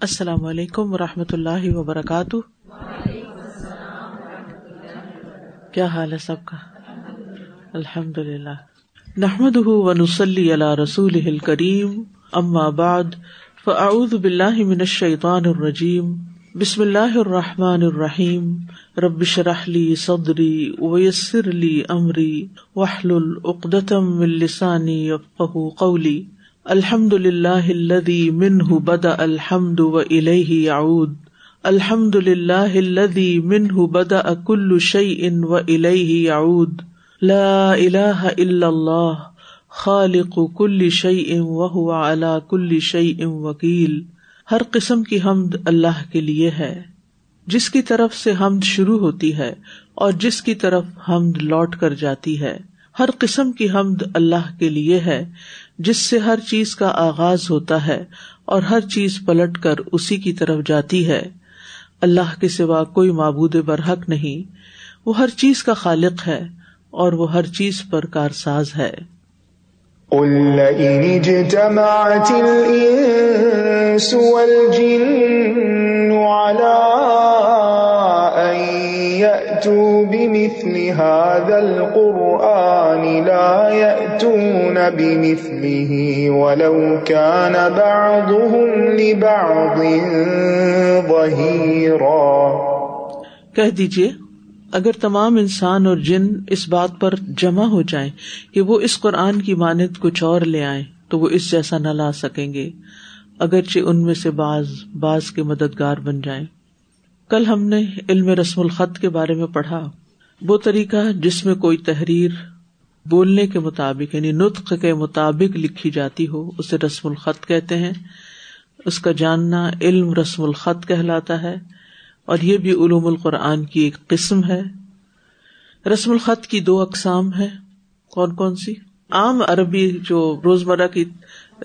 السلام علیکم و رحمۃ اللہ وبرکاتہ۔ کیا حال ہے سب کا؟ الحمد للہ نحمد و نسلی اللہ رسول کریم ام بعد، فاعوذ باللہ من الشیطان الرجیم۔ بسم اللہ الرحمٰن الرحیم۔ ربش رحلی صدری ویسر علی عمری وحل العقدم السانی قولی۔ الحمد للہ الذي منه بدا الحمد و الیہ یعود. الحمد للہ الذي منه بدا كل شيء و الیہ یعود. لا الہ الا اللہ. خالق كل شيء وهو على كل شيء وکیل. ہر قسم کی حمد اللہ کے لیے ہے. جس کی طرف سے حمد شروع ہوتی ہے اور جس کی طرف حمد لوٹ کر جاتی ہے. ہر قسم کی حمد اللہ کے لیے ہے. جس سے ہر چیز کا آغاز ہوتا ہے اور ہر چیز پلٹ کر اسی کی طرف جاتی ہے۔ اللہ کے سوا کوئی معبود برحق نہیں۔ وہ ہر چیز کا خالق ہے اور وہ ہر چیز پر کارساز ہے۔ هذا القرآن لا يأتون بمثله ولو كان بعضهم لبعض ظهيرا. کہہ دیجیے اگر تمام انسان اور جن اس بات پر جمع ہو جائیں کہ وہ اس قرآن کی مانت کچھ اور لے آئیں، تو وہ اس جیسا نہ لا سکیں گے، اگرچہ ان میں سے بعض بعض کے مددگار بن جائیں۔ کل ہم نے علم رسم الخط کے بارے میں پڑھا۔ وہ طریقہ جس میں کوئی تحریر بولنے کے مطابق یعنی نطق کے مطابق لکھی جاتی ہو، اسے رسم الخط کہتے ہیں۔ اس کا جاننا علم رسم الخط کہلاتا ہے۔ اور یہ بھی علوم القرآن کی ایک قسم ہے۔ رسم الخط کی دو اقسام ہے کون کون سی؟ عام عربی جو روزمرہ کی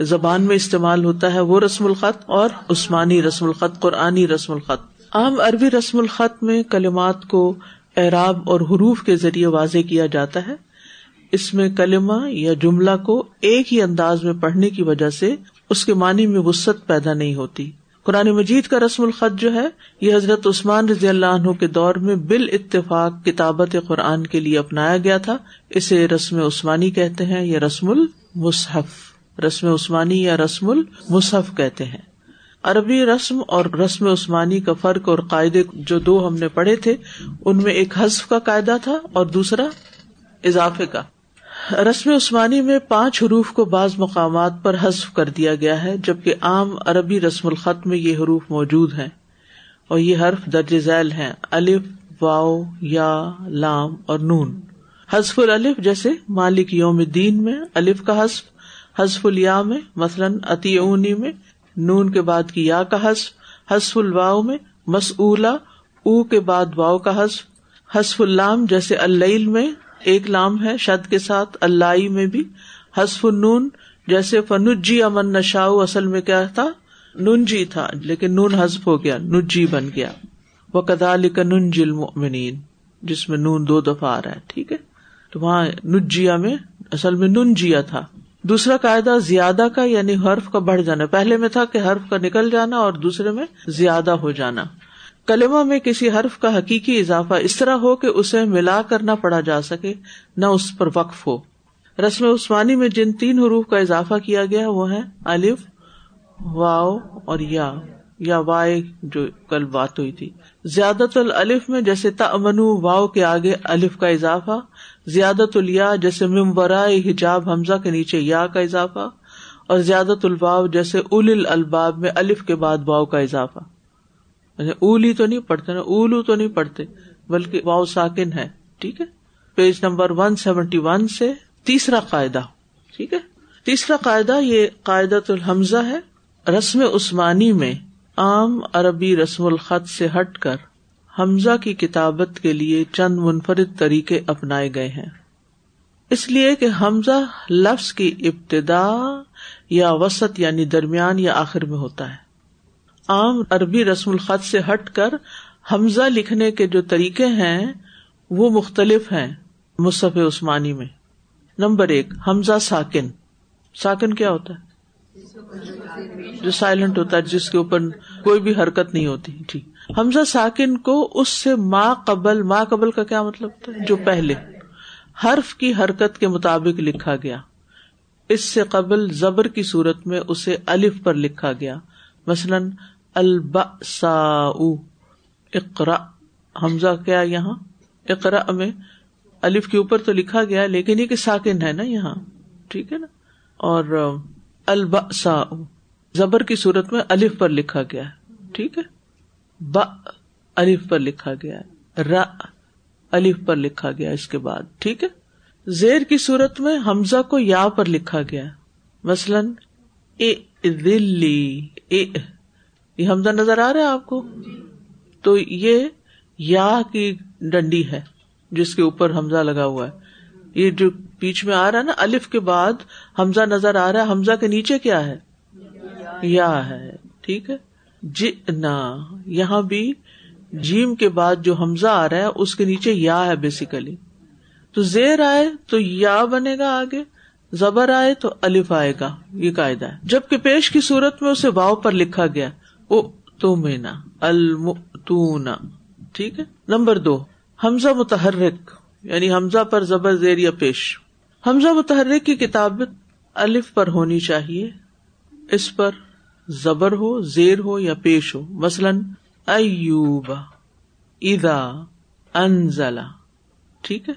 زبان میں استعمال ہوتا ہے، وہ رسم الخط اور عثمانی رسم الخط، قرآنی رسم الخط۔ عام عربی رسم الخط میں کلمات کو اعراب اور حروف کے ذریعے واضح کیا جاتا ہے۔ اس میں کلمہ یا جملہ کو ایک ہی انداز میں پڑھنے کی وجہ سے اس کے معنی میں وسط پیدا نہیں ہوتی۔ قرآن مجید کا رسم الخط جو ہے، یہ حضرت عثمان رضی اللہ عنہ کے دور میں بال اتفاق کتابت قرآن کے لیے اپنایا گیا تھا۔ اسے رسم عثمانی کہتے ہیں یا رسم المصحف۔ رسم عثمانی یا رسم المصحف کہتے ہیں۔ عربی رسم اور رسم عثمانی کا فرق اور قاعدے جو دو ہم نے پڑھے تھے، ان میں ایک حزف کا قاعدہ تھا اور دوسرا اضافے کا۔ رسم عثمانی میں پانچ حروف کو بعض مقامات پر حذف کر دیا گیا ہے، جبکہ عام عربی رسم الخط میں یہ حروف موجود ہیں۔ اور یہ حرف درج ذیل ہیں، الف واؤ یا، لام اور نون۔ حزف الف جیسے مالک یوم دین میں الف کا حسف حزف الیا میں مثلاً اتی اونی میں نون کے بعد کی یا کا حسف حسف الواؤ میں مسلا او کے بعد واؤ کا حسف حسف اللام جیسے اللیل میں ایک لام ہے شد کے ساتھ اللہ میں بھی حسف النون جیسے فنجی امن نشا اصل میں کیا تھا؟ نن جی تھا، لیکن نون حسف ہو گیا، نجی بن گیا۔ وہ کدا نن جل جس میں نون دو دفعہ آ رہا ہے، ٹھیک ہے؟ تو وہاں نجیا میں، اصل میں نن جیا تھا۔ دوسرا قاعدہ زیادہ کا یعنی حرف کا بڑھ جانا۔ پہلے میں تھا کہ حرف کا نکل جانا اور دوسرے میں زیادہ ہو جانا۔ کلمہ میں کسی حرف کا حقیقی اضافہ اس طرح ہو کہ اسے ملا کر نہ پڑھا جا سکے، نہ اس پر وقف ہو۔ رسم عثمانی میں جن تین حروف کا اضافہ کیا گیا، وہ ہے الف واؤ اور یا۔ یا وائے جو کل بات ہوئی تھی۔ زیادت الف میں جیسے تمن واؤ کے آگے الف کا اضافہ زیادت الیا جیسے ممبرا حجاب حمزہ کے نیچے یا کا اضافہ اور زیادت الباؤ جیسے اول الباب میں الف کے بعد واؤ کا اضافہ۔ یعنی اولی تو نہیں پڑھتے نا، اولو تو نہیں پڑھتے، بلکہ واؤ ساکن ہے، ٹھیک ہے؟ Page number one seventy one سے تیسرا قاعدہ، ٹھیک ہے؟ تیسرا قاعدہ یہ قاعدت الحمزہ ہے، رسم عثمانی میں عام عربی رسم الخط سے ہٹ کر حمزہ کی کتابت کے لیے چند منفرد طریقے اپنائے گئے ہیں۔ اس لیے کہ حمزہ لفظ کی ابتدا یا وسط یعنی درمیان یا آخر میں ہوتا ہے۔ عام عربی رسم الخط سے ہٹ کر حمزہ لکھنے کے جو طریقے ہیں وہ مختلف ہیں مصف عثمانی میں۔ نمبر ایک، حمزہ ساکن۔ ساکن کیا ہوتا ہے؟ جو سائلنٹ ہوتا ہے، جس کے اوپر کوئی بھی حرکت نہیں ہوتی۔ ٹھیک۔ حمزہ ساکن کو اس سے ماں قبل ماں قبل کا کیا مطلب ہوتا ہے؟ جو پہلے۔ حرف کی حرکت کے مطابق لکھا گیا۔ اس سے قبل زبر کی صورت میں اسے الف پر لکھا گیا۔ مثلاً البا سا اقرا حمزہ کیا یہاں؟ اقرا میں الف کے اوپر تو لکھا گیا، لیکن یہ کہ ساکن ہے نا یہاں۔ ٹھیک ہے نا؟ اور البا سا زبر کی صورت میں الف پر لکھا گیا۔ ٹھیک ہے؟ ب الف پر لکھا گیا ر الف پر لکھا گیا اس کے بعد، ٹھیک ہے؟ زیر کی صورت میں حمزہ کو یا پر لکھا گیا مثلاً، اے دلی اے، یہ حمزہ نظر آ رہا ہے آپ کو؟ تو یہ یا کی ڈنڈی ہے، جس کے اوپر حمزہ لگا ہوا ہے۔ یہ جو بیچ میں آ رہا ہے نا، الف کے بعد حمزہ نظر آ رہا ہے۔ حمزہ کے نیچے کیا ہے؟ یا ہے، ٹھیک ہے؟ جی یہاں بھی جیم کے بعد جو حمزہ آ رہا ہے، اس کے نیچے یا ہے بیسیکلی تو زیر آئے تو یا بنے گا آگے، زبر آئے تو الف آئے گا، یہ قاعدہ ہے۔ جبکہ پیش کی صورت میں اسے واؤ پر لکھا گیا وہ تو مینا المتونا ٹھیک ہے؟ نمبر دو، حمزہ متحرک یعنی حمزہ پر زبر، زیر یا پیش۔ حمزہ متحرک کی کتاب الف پر ہونی چاہیے، اس پر۔ زبر ہو، زیر ہو یا پیش ہو۔ مثلاً، ایوب ادا انزلہ ٹھیک ہے؟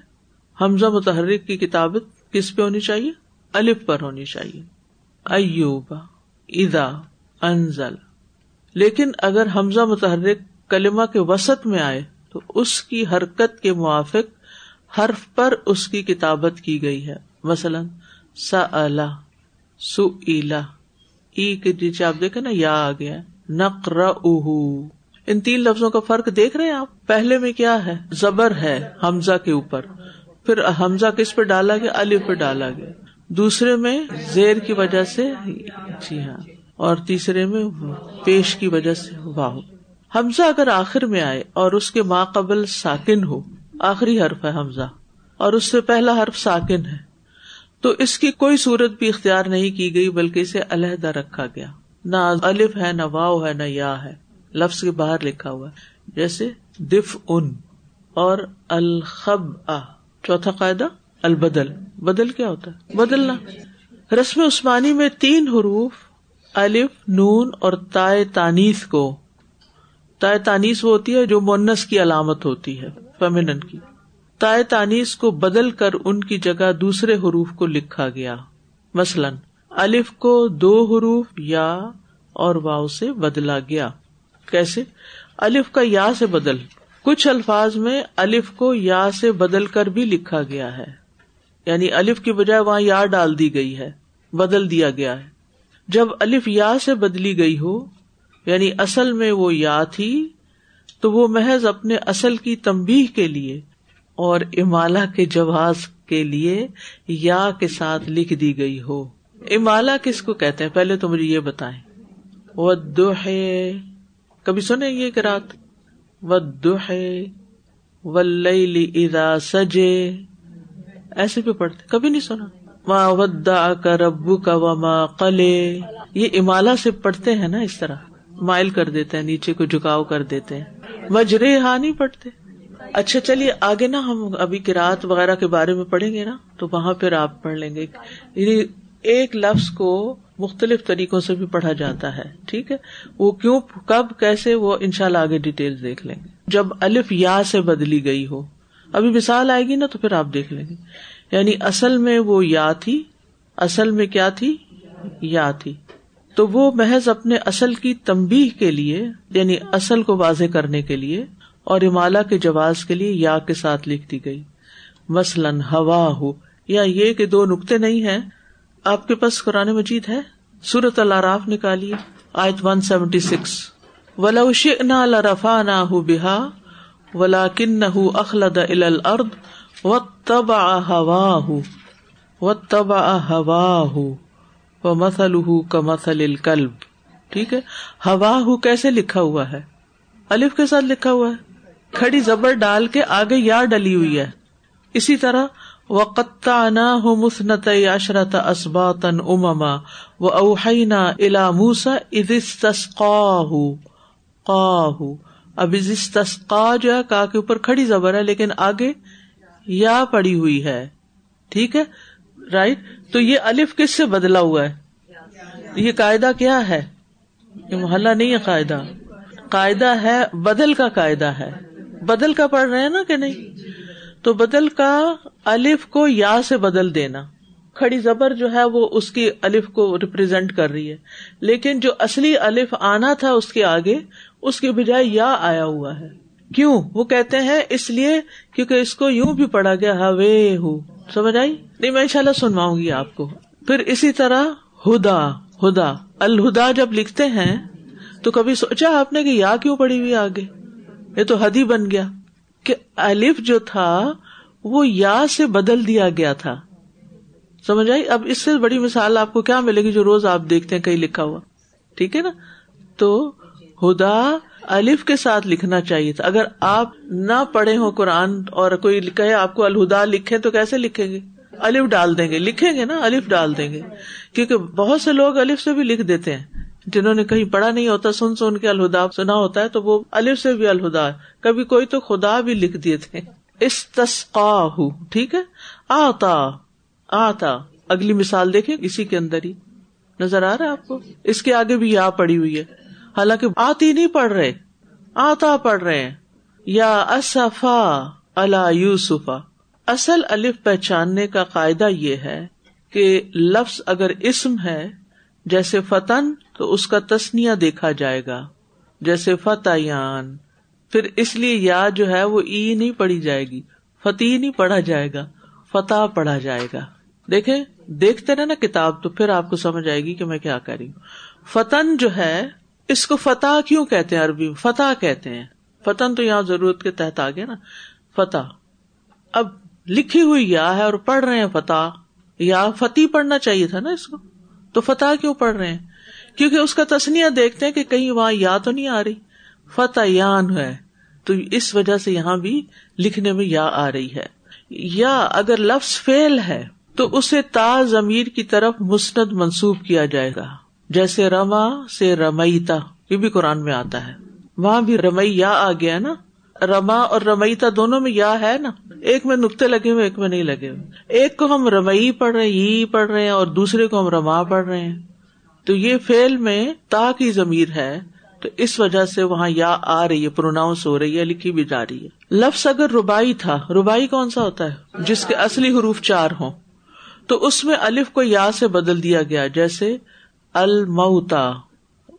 حمزہ متحرک کی کتابت کس پہ ہونی چاہیے؟ الف پر ہونی چاہیے۔ ایوب ادا انزل۔ لیکن اگر حمزہ متحرک کلمہ کے وسط میں آئے، تو اس کی حرکت کے موافق حرف پر اس کی کتابت کی گئی ہے۔ مثلاً سا سو ای کے جی نیچے آپ دیکھے نا، یا آ گیا۔ نقر ان تین لفظوں کا فرق دیکھ رہے ہیں آپ؟ پہلے میں کیا ہے؟ زبر ہے، حمزہ کے اوپر۔ پھر حمزہ کس پہ ڈالا گیا؟ علی پہ ڈالا گیا۔ دوسرے میں زیر کی وجہ سے جی ہاں۔ اور تیسرے میں پیش کی وجہ سے واہ حمزہ اگر آخر میں آئے اور اس کے ماں قبل ساکن ہو، آخری حرف ہے حمزہ۔ اور اس سے پہلا حرف ساکن ہے۔ تو اس کی کوئی صورت بھی اختیار نہیں کی گئی، بلکہ اسے علیحدہ رکھا گیا۔ نہ الف ہے، نہ واؤ ہے، نہ یا ہے۔ لفظ کے باہر لکھا ہوا جیسے دف ان اور الخب چوتھا قاعدہ، البدل۔ بدل کیا ہوتا ہے؟ بدلنا۔ رسم عثمانی میں تین حروف، الف، نون اور تائے تانیس کو۔ تائے تانیس وہ ہوتی ہے جو مونس کی علامت ہوتی ہے فیمنن کی۔ تائے تانیس کو بدل کر ان کی جگہ دوسرے حروف کو لکھا گیا۔ مثلاً، الف کو دو حروف یا اور واؤ سے بدلا گیا۔ کیسے؟ الف کا یا سے بدل۔ کچھ الفاظ میں الف کو یا سے بدل کر بھی لکھا گیا ہے۔ یعنی الف کی بجائے وہاں یا ڈال دی گئی ہے۔ بدل دیا گیا ہے۔ جب الف یا سے بدلی گئی ہو یعنی اصل میں وہ یا تھی، تو وہ محض اپنے اصل کی تمبی کے لیے اور امالا کے جواز کے لیے یا کے ساتھ لکھ دی گئی ہو۔ امالا کس کو کہتے ہیں؟ پہلے تو مجھے یہ بتائیں۔ وہ کبھی سنے یہ کہ رات؟ اذا سجے ایسے بھی پڑھتے کبھی نہیں سنا۔ ماں ودا کا ربو کا وما قلے یہ امالا سے پڑھتے ہیں نا اس طرح۔ مائل کر دیتے ہیں، نیچے کو جھکاؤ کر دیتے ہیں۔ مجرے ہاں نہیں پڑھتے۔ اچھا چلیے، آگے نا، ہم ابھی کراط وغیرہ کے بارے میں پڑھیں گے نا، تو وہاں پھر آپ پڑھ لیں گے۔ یعنی ایک لفظ کو مختلف طریقوں سے بھی پڑھا جاتا ہے، ٹھیک ہے؟ وہ کیوں، کب، کیسے، وہ ان شاء اللہ آگے ڈیٹیل دیکھ لیں گے۔ جب الف یا سے بدلی گئی ہو، ابھی مثال آئے گی نا، تو پھر آپ دیکھ لیں گے۔ یعنی اصل میں وہ یا تھی، اصل میں کیا تھی؟ یا تھی۔ تو وہ محض اپنے اصل کی تمبی کے لیے یعنی اصل کو واضح کرنے کے لیے اور امالا کے جواز کے لیے یا کے ساتھ لکھ دی گئی۔ مثلاً ہوا ہو یا یہ کہ دو نقطے نہیں ہے آپ کے پاس قرآن مجید ہے؟ سورت اللہ نکالیے، آیت ون سیونٹی سکس ولاش نہ لرفا نہ ہو بحا ولا کن نہ اخلد الارض و تب ہوا ہو و تب ہوا ہو و مسل ہُو کا مسل ٹھیک ہے؟ ہوا ہو کیسے لکھا ہوا ہے؟ الف کے ساتھ لکھا ہوا ہے۔ کھڑی زبر ڈال کے آگے یا ڈلی ہوئی ہے۔ اسی طرح وقتا نا ہو مسنت عشرت اسباتن امما و اوہینا الا موسا ادستقاہ اب جو ہے، کا کے اوپر کھڑی زبر ہے، لیکن آگے یا پڑی ہوئی ہے۔ ٹھیک ہے؟ رائٹ تو یہ الف کس سے بدلا ہوا ہے؟ یہ قاعدہ کیا ہے؟ یہ محلہ نہیں ہے قاعدہ۔ قاعدہ ہے، بدل کا قاعدہ ہے۔ بدل کا پڑھ رہے ہیں نا کہ نہیں؟ تو بدل کا الف کو یا سے بدل دینا۔ کھڑی زبر جو ہے وہ اس کی الف کو ریپرزینٹ کر رہی ہے۔ لیکن جو اصلی الف آنا تھا اس کے آگے اس کے بجائے یا آیا ہوا ہے۔ کیوں؟ وہ کہتے ہیں اس لیے کیونکہ اس کو یوں بھی پڑھا گیا ہوے ہو۔ سمجھ آئی؟ نہیں میں ان شاء اللہ سنواؤں گی آپ کو۔ پھر اسی طرح ہدا ہدا۔ الہدا جب لکھتے ہیں تو کبھی سوچا آپ نے کہ یا کیوں پڑی ہوئی آگے؟ یہ تو حدی بن گیا کہ الف جو تھا وہ یا سے بدل دیا گیا تھا۔ سمجھ آئی؟ اب اس سے بڑی مثال آپ کو کیا ملے گی جو روز آپ دیکھتے ہیں کہیں لکھا ہوا۔ ٹھیک ہے نا؟ تو ہدا الف کے ساتھ لکھنا چاہیے تھا۔ اگر آپ نہ پڑھے ہو قرآن اور کوئی کہے آپ کو الہدا لکھے تو کیسے لکھیں گے؟ الف ڈال دیں گے۔ لکھیں گے نا؟ الف ڈال دیں گے۔ کیونکہ بہت سے لوگ الف سے بھی لکھ دیتے ہیں۔ جنہوں نے کہیں پڑھا نہیں ہوتا، سن سن کے الہدا سنا ہوتا ہے، تو وہ الف سے بھی الہدا کبھی کوئی تو خدا بھی لکھ دیے تھے۔ اس تسقاہ ٹھیک ہے؟ آتا آتا۔ اگلی مثال دیکھیں، اسی کے اندر ہی۔ نظر آ رہا ہے آپ کو؟ اس کے آگے بھی یا پڑی ہوئی ہے۔ حالانکہ آتی نہیں پڑھ رہے، آتا پڑھ رہے ہیں۔ یا اصفا اللہ یوسفا۔ اصل الف پہچاننے کا قاعدہ یہ ہے کہ لفظ اگر اسم ہے جیسے فتن تو اس کا تسنیا دیکھا جائے گا۔ جیسے فتح پھر اس لیے یا جو ہے وہ ای نہیں پڑھی جائے گی۔ فتح نہیں پڑھا جائے گا۔ فتح پڑھا جائے گا۔ دیکھے دیکھتے رہے نا کتاب تو پھر آپ کو سمجھ آئے گی کہ میں کیا کر رہی ہوں۔ فتن جو ہے، اس کو فتح کیوں کہتے ہیں عربی فتح کہتے ہیں۔ فتن تو یہاں ضرورت کے تحت آ گیا نا۔ فتح اب لکھی ہوئی یا ہے اور پڑھ رہے ہیں فتح یا فتح پڑھنا چاہیے تھا نا اس کو۔ تو فتح کیوں پڑھ رہے ہیں؟ کیونکہ اس کا تسنیا دیکھتے ہیں کہ کہیں وہاں یا تو نہیں آ رہی۔ فتح یان ہے۔ تو اس وجہ سے یہاں بھی لکھنے میں یا آ رہی ہے۔ یا اگر لفظ فیل ہے، تو اسے تا ضمیر کی طرف مسند منسوب کیا جائے گا۔ جیسے رما سے رمئیتا یہ بھی قرآن میں آتا ہے۔ وہاں بھی رمئی یا آ گیا نا۔ رما اور رمئیتا دونوں میں یا ہے نا؟ ایک میں نقطے لگے ہوئے، ایک میں نہیں لگے ہوئے۔ ایک کو ہم رمئی پڑھ رہے ہیں پڑھ رہے ہیں، اور دوسرے کو ہم رما پڑھ رہے ہیں۔ تو یہ فیل میں تا کی ضمیر ہے، تو اس وجہ سے وہاں یا آ رہی ہے، پروناؤنس ہو رہی ہے، لکھی بھی جا رہی ہے۔ لفظ اگر ربائی تھا، ربائی کون سا ہوتا ہے؟ جس کے اصلی حروف چار ہوں۔ تو اس میں الف کو یا سے بدل دیا گیا، جیسے المتا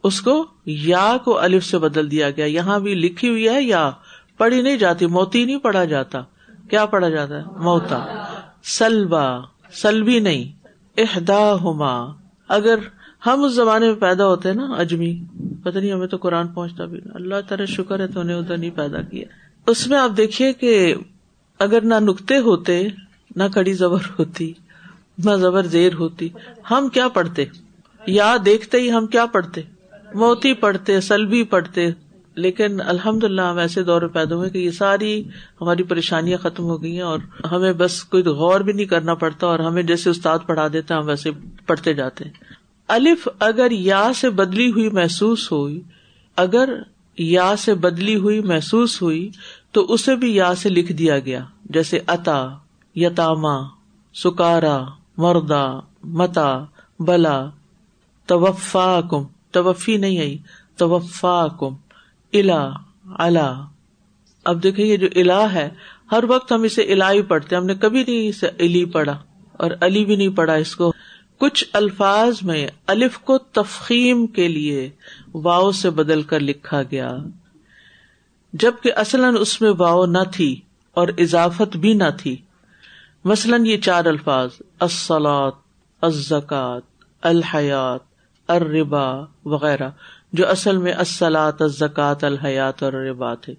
اس کو یا کو الف سے بدل دیا گیا۔ یہاں بھی لکھی ہوئی ہے یا۔ پڑھی نہیں جاتی، موتی نہیں پڑھا جاتا۔ کیا پڑھا جاتا ہے؟ موتا۔ سلبا، سلبی نہیں۔ احدا ہوما اگر ہم اس زمانے میں پیدا ہوتے نا، اجمی، پتہ نہیں ہمیں تو قرآن پہنچتا بھی نہیں۔ اللہ تعالی شکر ہے تو انہیں ادھر نہیں پیدا کیا۔ اس میں آپ دیکھیے کہ اگر نہ نقطے ہوتے، نہ کڑی زبر ہوتی، نہ زبر زیر ہوتی، ہم کیا پڑھتے؟ یا دیکھتے ہی ہم کیا پڑھتے؟ موتی پڑھتے، سلبی پڑھتے۔ لیکن الحمد للہ ہم ایسے دور میں پیدا ہوئے کہ یہ ساری ہماری پریشانیاں ختم ہو گئی ہیں اور ہمیں بس کوئی غور بھی نہیں کرنا پڑتا اور ہمیں جیسے استاد پڑھا دیتے ہم ویسے پڑھتے جاتے ہیں۔ الف اگر یا سے بدلی ہوئی محسوس ہوئی، اگر یا سے بدلی ہوئی محسوس ہوئی، تو اسے بھی یا سے لکھ دیا گیا۔ جیسے اتا، یتاما، سکارا، مردا، متا، بلا توفا کم توفی نہیں آئی توفا کم الا الا اب دیکھیں یہ جو الا ہے، ہر وقت ہم اسے الا ہی پڑھتے ہم نے کبھی نہیں اسے علی پڑھا اور علی بھی نہیں پڑھا اس کو۔ کچھ الفاظ میں الف کو تفخیم کے لیے واؤ سے بدل کر لکھا گیا۔ جبکہ اصلاً اس میں واؤ نہ تھی اور اضافت بھی نہ تھی۔ مثلاً یہ چار الفاظ السلاط الزکات الحیات اربا وغیرہ۔ جو اصل میں اسلات زکات الحیات اور ربا تھے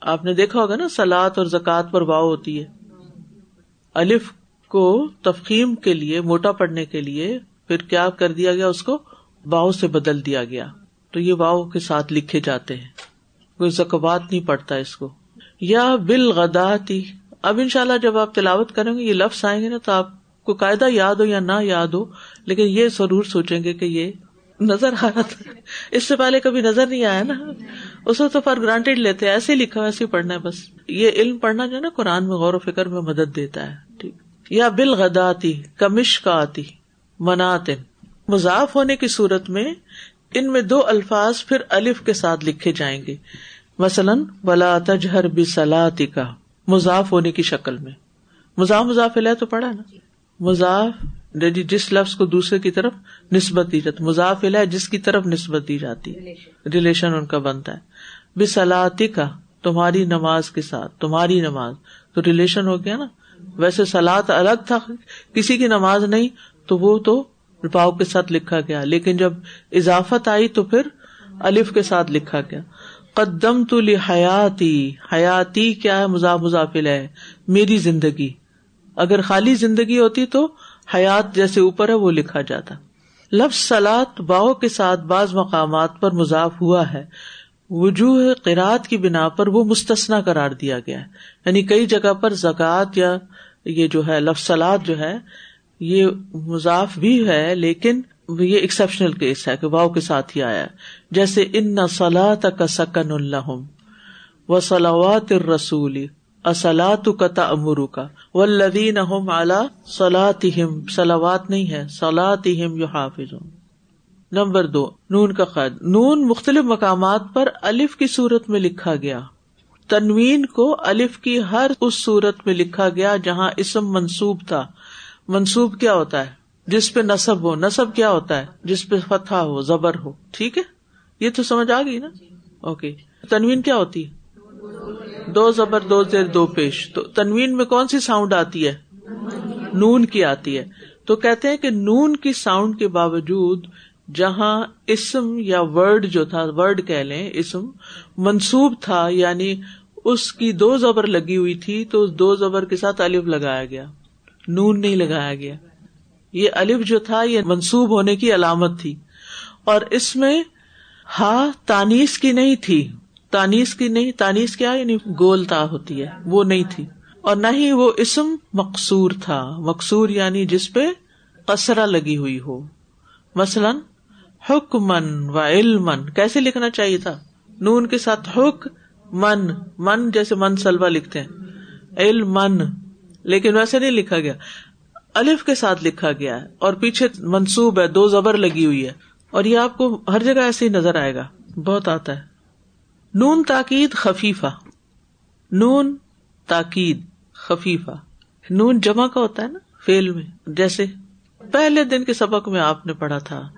آپ نے دیکھا ہوگا نا سلاد اور زکات پر واؤ ہوتی ہے۔ الف کو تفخیم کے لیے، موٹا پڑنے کے لیے پھر کیا کر دیا گیا؟ اس کو واؤ سے بدل دیا گیا۔ تو یہ واؤ کے ساتھ لکھے جاتے ہیں۔ کوئی زکوات نہیں پڑتا اس کو۔ یا بال غداتی اب ان شاء اللہ جب آپ تلاوت کریں گے، یہ لفظ آئیں گے نا، تو آپ کو قاعدہ یاد ہو یا نہ یاد ہو، لیکن یہ ضرور سوچیں گے کہ یہ نظر آ رہا تھا۔ اس سے پہلے کبھی نظر نہیں آیا نا۔ اس کو تو فار گرانٹیڈ لیتے ایسے لکھا ایسے ہی پڑھنا ہے بس۔ یہ علم پڑھنا جو ہے نا، قرآن میں غور و فکر میں مدد دیتا ہے۔ ٹھیک۔ یا بالغداتی کمش کا آتی مناتن۔ مضاف ہونے کی صورت میں ان میں دو الفاظ پھر الف کے ساتھ لکھے جائیں گے۔ مثلاً بلا تجہر بسلاتی کا مضاف ہونے کی شکل میں۔ مضاف مضاف ہے تو پڑھا نا۔ مضاف جی جس لفظ کو دوسرے کی طرف نسبت دی جاتی مضاف ہے جس کی طرف نسبت دی جاتی۔ ریلیشن ان کا بنتا ہے۔ بسلاتی کا تمہاری نماز کے ساتھ تمہاری نماز۔ تو ریلیشن ہو گیا نا۔ ویسے سلاد الگ تھا کسی کی نماز نہیں تو وہ تو پاؤ کے ساتھ لکھا گیا۔ لیکن جب اضافت آئی تو پھر الف کے ساتھ لکھا گیا۔ قدم تو حیاتی حیاتی کیا ہے؟ مزاح مزافل ہے۔ میری زندگی۔ اگر خالی زندگی ہوتی تو حیات جیسے اوپر ہے وہ لکھا جاتا۔ لفظ سلاد باؤ کے ساتھ بعض مقامات پر مضاف ہوا ہے۔ وجوہ قرآد کی بنا پر وہ مستثنا قرار دیا گیا ہے۔ یعنی کئی جگہ پر زکوٰۃ یا یہ جو ہے، لفظ سلاد جو ہے، یہ مضاف بھی ہے، لیکن یہ ایکسپشنل کیس ہے کہ واؤ کے ساتھ ہی آیا جیسے ان نہ سلاح کا سکن اللہ و سلاوات رسولی اصلاۃ کا امرو کا و لدین اعلی سلاط سلاوات نہیں ہے سلاط یو حافظ نمبر دو نون کا قید نون مختلف مقامات پر الف کی صورت میں لکھا گیا۔ تنوین کو الف کی ہر اس صورت میں لکھا گیا جہاں اسم منسوب تھا۔ منسوب کیا ہوتا ہے؟ جس پہ نصب ہو۔ نصب کیا ہوتا ہے؟ جس پہ فتح ہو زبر ہو۔ ٹھیک ہے؟ یہ تو سمجھ آ گئی نا؟ اوکے۔ تنوین کیا ہوتی ہے؟ دو زبر، دو زیر، دو پیش۔ تو تنوین میں کون سی ساؤنڈ آتی ہے؟ نون کی آتی ہے۔ تو کہتے ہیں کہ نون کی ساؤنڈ کے باوجود جہاں اسم یا ورڈ جو تھا ورڈ کہہ لیں، اسم منسوب تھا یعنی اس کی دو زبر لگی ہوئی تھی، تو اس دو زبر کے ساتھ الف لگایا گیا۔ نون نہیں لگایا گیا۔ یہ الف جو تھا، یہ منسوب ہونے کی علامت تھی۔ اور اس میں ہا تانیس کی نہیں تھی۔ تانیس کی نہیں تانیس کیا؟ یعنی گول تا ہوتی ہے، وہ نہیں تھی۔ اور نہ ہی وہ اسم مقصور تھا۔ مقصور یعنی جس پہ کسرا لگی ہوئی ہو۔ مثلاً حکمن و علم کیسے لکھنا چاہیے تھا؟ نون کے ساتھ حک من من جیسے من سلوا لکھتے ہیں۔ علم لیکن ویسے نہیں لکھا گیا۔ الف کے ساتھ لکھا گیا ہے۔ اور پیچھے منسوب ہے، دو زبر لگی ہوئی ہے۔ اور یہ آپ کو ہر جگہ ایسے ہی نظر آئے گا۔ بہت آتا ہے۔ نون تاکید خفیفہ۔ نون تاکید خفیفہ۔ نون جمع کا ہوتا ہے نا فیل میں۔ جیسے پہلے دن کے سبق میں آپ نے پڑھا تھا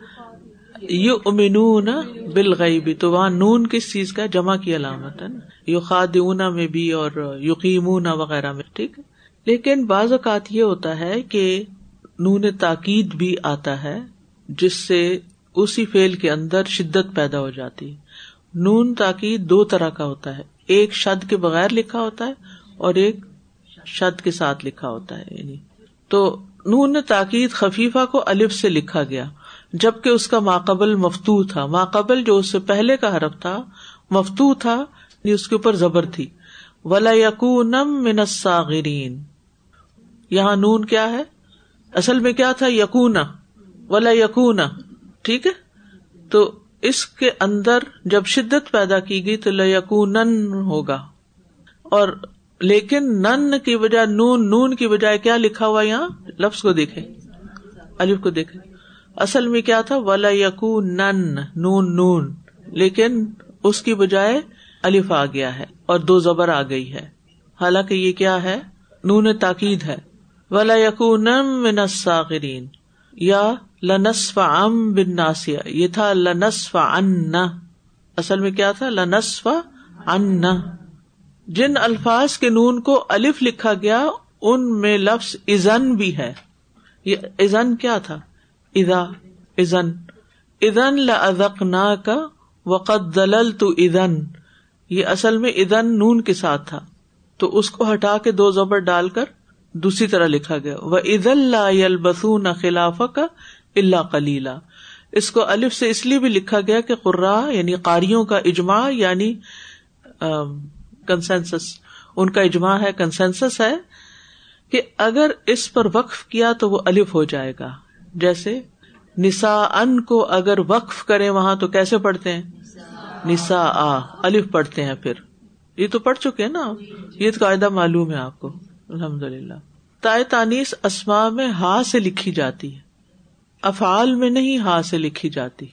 یو امنون بالغیبی تو وہاں نون کس چیز کا؟ جمع کی علامت ہے نا۔ یو خادونا میں بھی اور یقیمون وغیرہ میں، ٹھیک لیکن بعض اوقات یہ ہوتا ہے کہ نون تاکید بھی آتا ہے، جس سے اسی فیل کے اندر شدت پیدا ہو جاتی۔ نون تاکید دو طرح کا ہوتا ہے، ایک شد کے بغیر لکھا ہوتا ہے اور ایک شد کے ساتھ لکھا ہوتا ہے یعنی۔ تو نون تاکید خفیفہ کو الف سے لکھا گیا، جبکہ اس کا ماقبل مفتو تھا۔ ماقبل جو اس سے پہلے کا حرف تھا، مفتو تھا یعنی اس کے اوپر زبر تھی۔ ولا یقونم منساغرین یہاں نون کیا ہے؟ اصل میں کیا تھا؟ یقونا ولا یقونا ٹھیک ہے؟ تو اس کے اندر جب شدت پیدا کی گئی تو لکون ہوگا۔ اور لیکن نن کی بجائے نون نون کی بجائے کیا لکھا ہوا یہاں؟ لفظ کو دیکھے الف کو دیکھے اصل میں کیا تھا؟ ولا یقو نن نون نون۔ لیکن اس کی بجائے الف آ گیا ہے اور دو زبر آ گئی ہے۔ حالانکہ یہ کیا ہے؟ نون تاکید ہے۔ ولا یقو من الساغرین یا لنسف ام بن ناسیا یہ تھا لنسف ان اصل میں کیا تھا؟ لنسف ان جن الفاظ کے نون کو الف لکھا گیا، ان میں لفظ ازن بھی ہے۔ یہ ازن کیا تھا؟ ادا ازن ادن لذق نا کا وقت دلل تو ادن یہ اصل میں ادن نون کے ساتھ تھا۔ تو اس کو ہٹا کے دو زبر ڈال کر دوسری طرح لکھا گیا۔ وہ عید اللہ بسون خلاف کا اللہ کلیلہ اس کو الف سے اس لیے بھی لکھا گیا کہ قرا یعنی قاریوں کا اجماع یعنی کنسنسس ان کا اجماع ہے کنسنسس ہے کہ اگر اس پر وقف کیا تو وہ الف ہو جائے گا۔ جیسے نسا ان کو اگر وقف کرے وہاں تو کیسے پڑھتے ہیں؟ نسا آ الف پڑھتے ہیں پھر۔ یہ تو پڑھ چکے ہیں نا یہ تو قاعدہ معلوم ہے آپ کو۔ الحمد للہ تائے تانیس اسما میں ہا سے لکھی جاتی ہے۔ افعال میں نہیں ہا سے لکھی جاتی۔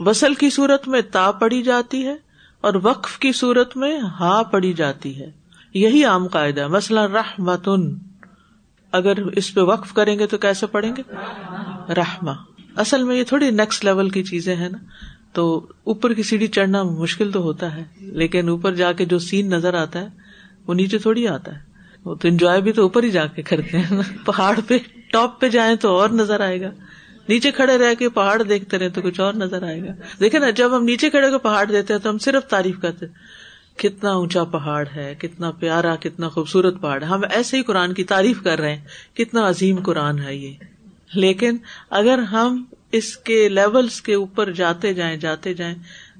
وصل کی صورت میں تا پڑی جاتی ہے اور وقف کی صورت میں ہا پڑی جاتی ہے۔ یہی عام قاعدہ مثلا رحمتن۔ اگر اس پہ وقف کریں گے تو کیسے پڑھیں گے؟ رحما اصل میں یہ تھوڑی نیکسٹ لیول کی چیزیں ہیں نا۔ تو اوپر کی سیڑھی چڑھنا مشکل تو ہوتا ہے، لیکن اوپر جا کے جو سین نظر آتا ہے، وہ نیچے تھوڑی آتا ہے۔ وہ تو انجوائے بھی تو اوپر ہی جا کے کرتے ہیں۔ نا پہاڑ پہ ٹاپ پہ جائیں تو اور نظر آئے گا۔ نیچے کھڑے رہ کے پہاڑ دیکھتے رہے تو کچھ اور نظر آئے گا۔ دیکھے نا، جب ہم نیچے کھڑے ہو پہاڑ دیتے ہیں تو ہم صرف تعریف کرتے کتنا اونچا پہاڑ ہے، کتنا پیارا، کتنا خوبصورت پہاڑ ہے۔ ہم ایسے ہی قرآن کی تعریف کر رہے ہیں۔ کتنا عظیم قرآن ہے یہ۔ لیکن اگر ہم اس کے لیولس کے اوپر جاتے جائیں جاتے جائیں،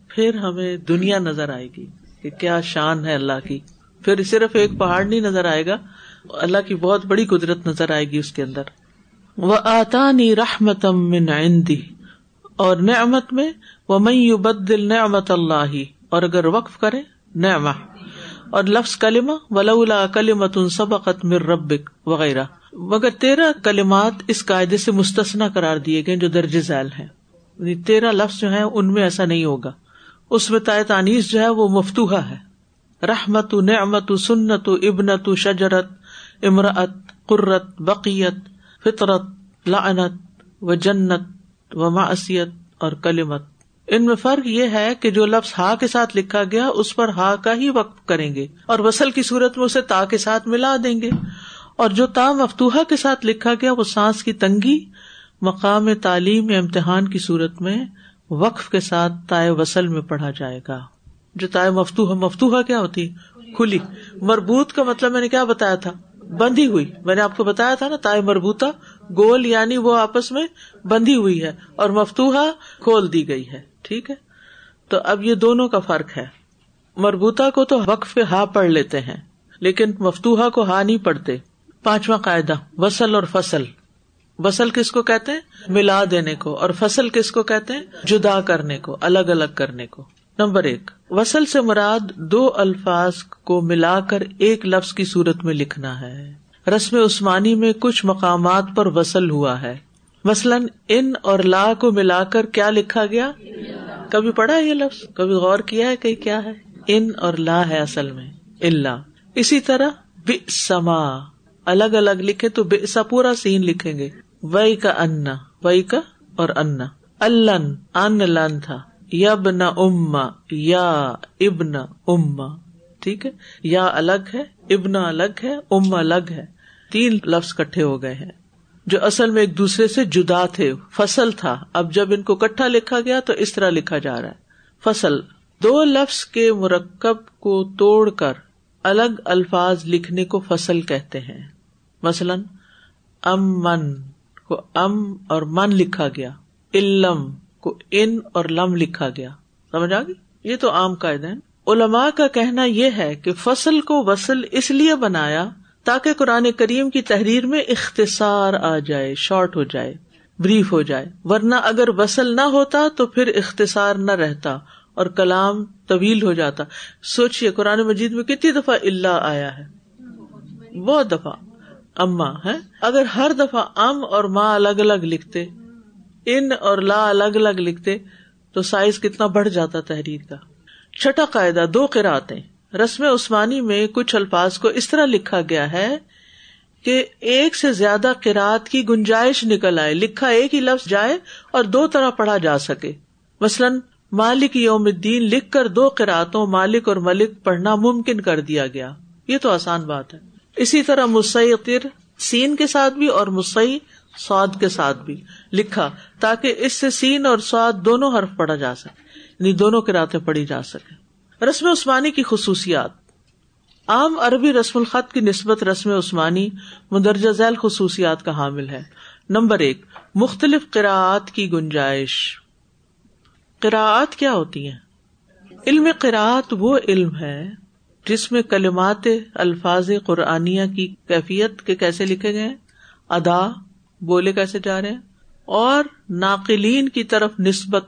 پھر ہمیں دنیا نظر آئے گی کہ کیا شان ہے اللہ کی۔ پھر صرف ایک پہاڑ نہیں نظر آئے گا، اللہ کی بہت بڑی قدرت نظر آئے گی اس کے اندر۔ وہ آتا نی رحمتم اور نعمت میں وہ میں بدل نعمت اللہ اور اگر وقف کرے، نعمہ۔ اور لفظ کلمہ ولا کلمت ان سبقت مر ربک وغیرہ۔ مگر تیرہ کلمات اس قاعدے سے مستثنا قرار دیے گئے جو درج ذیل ہے یعنی تیرہ لفظ جو ہے ان میں ایسا نہیں ہوگا۔ اس میں تائے تانیس جو ہے، وہ مفتوحا ہے۔ رحمت، نعمت، سنت، ابنت، شجرت امراط قرت، بقیت فطرت، لعنت و جنت و معصیت اور کلمت۔ ان میں فرق یہ ہے کہ جو لفظ ہا کے ساتھ لکھا گیا، اس پر ہا کا ہی وقف کریں گے اور وسل کی صورت میں اسے تا کے ساتھ ملا دیں گے۔ اور جو تا مفتوحا کے ساتھ لکھا گیا، وہ سانس کی تنگی، مقام تعلیم یا امتحان کی صورت میں وقف کے ساتھ تائے وسل میں پڑھا جائے گا۔ جو تائے مفتوح مفتوحا کیا ہوتی؟ کھلی۔ مربوط کا مطلب میں نے کیا بتایا تھا؟ بندھی ہوئی۔ میں نے آپ کو بتایا تھا نا، تائے مربوطہ، گول یعنی وہ آپس میں بندھی ہوئی ہے اور مفتوحا کھول دی گئی ہے۔ ٹھیک ہے؟ تو اب یہ دونوں کا فرق ہے۔ مربوطہ کو تو وقف ہا پڑھ لیتے ہیں، لیکن مفتوحا کو ہا نہیں پڑھتے۔ پانچواں قاعدہ وسل اور فصل۔ وسل کس کو کہتے ہیں؟ ملا دینے کو۔ اور فصل کس کو کہتے ہیں؟ جدا کرنے کو، الگ الگ کرنے کو۔ نمبر ایک وسل سے مراد دو الفاظ کو ملا کر ایک لفظ کی صورت میں لکھنا ہے۔ رسم عثمانی میں کچھ مقامات پر وسل ہوا ہے۔ مثلاً، ان اور لا کو ملا کر کیا لکھا گیا؟ کبھی پڑھا یہ لفظ؟ کبھی غور کیا ہے کہ کیا ہے؟ ان اور لا ہے اصل میں۔ اللہ اسی طرح بے سما الگ الگ لکھے تو بے سا پورا سین لکھیں گے۔ وئی کا انا۔ وئی کا اور انا۔ الن ان لن تھا۔ یب اما یا ابن اما ٹھیک ہے؟ یا الگ ہے، ابن الگ ہے ام الگ ہے۔ تین لفظ کٹھے ہو گئے ہیں۔ جو اصل میں ایک دوسرے سے جدا تھے، فصل تھا۔ اب جب ان کو کٹھا لکھا گیا تو اس طرح لکھا جا رہا ہے۔ فصل، دو لفظ کے مرکب کو توڑ کر الگ الفاظ لکھنے کو فصل کہتے ہیں۔ مثلاً ام من کو ام اور من لکھا گیا۔ علم کو ان اور لم لکھا گیا۔ سمجھ آ گئی؟ یہ تو عام قاعدہ ہے۔ علماء کا کہنا یہ ہے کہ فصل کو وصل اس لیے بنایا تاکہ قرآن کریم کی تحریر میں اختصار آ جائے، شارٹ ہو جائے، بریف ہو جائے۔ ورنہ اگر وصل نہ ہوتا تو پھر اختصار نہ رہتا اور کلام طویل ہو جاتا۔ سوچیے قرآن مجید میں کتنی دفعہ اللہ آیا ہے؟ بہت دفعہ۔ اما ہے۔ اگر ہر دفعہ ام اور ماں الگ الگ لکھتے ان اور لا الگ الگ لکھتے تو سائز کتنا بڑھ جاتا تحریر کا۔ چھٹا قاعدہ، دو قرآن رسم عثمانی میں کچھ الفاظ کو اس طرح لکھا گیا ہے کہ ایک سے زیادہ کراط کی گنجائش نکل آئے، لکھا ایک ہی لفظ جائے اور دو طرح پڑھا جا سکے۔ مثلاً، مالک یوم الدین لکھ کر دو قرآتوں مالک اور ملک پڑھنا ممکن کر دیا گیا۔ یہ تو آسان بات ہے۔ اسی طرح مسئر سین کے ساتھ بھی اور مسئی سعد کے ساتھ بھی لکھا تاکہ اس سے سین اور سعد دونوں حرف پڑھا جا سکے یعنی دونوں قرآتیں پڑھی جا سکے رسم عثمانی کی خصوصیات۔ عام عربی رسم الخط کی نسبت رسم عثمانی مدرجہ ذیل خصوصیات کا حامل ہے۔ نمبر ایک، مختلف قراعت کی گنجائش۔ قراعت کیا ہوتی ہے علم قراعت وہ علم ہے جس میں کلمات الفاظ قرآنیہ کی کیفیت کے کیسے لکھے گئے ادا بولے کیسے جا رہے ہیں؟ اور ناقلین کی طرف نسبت،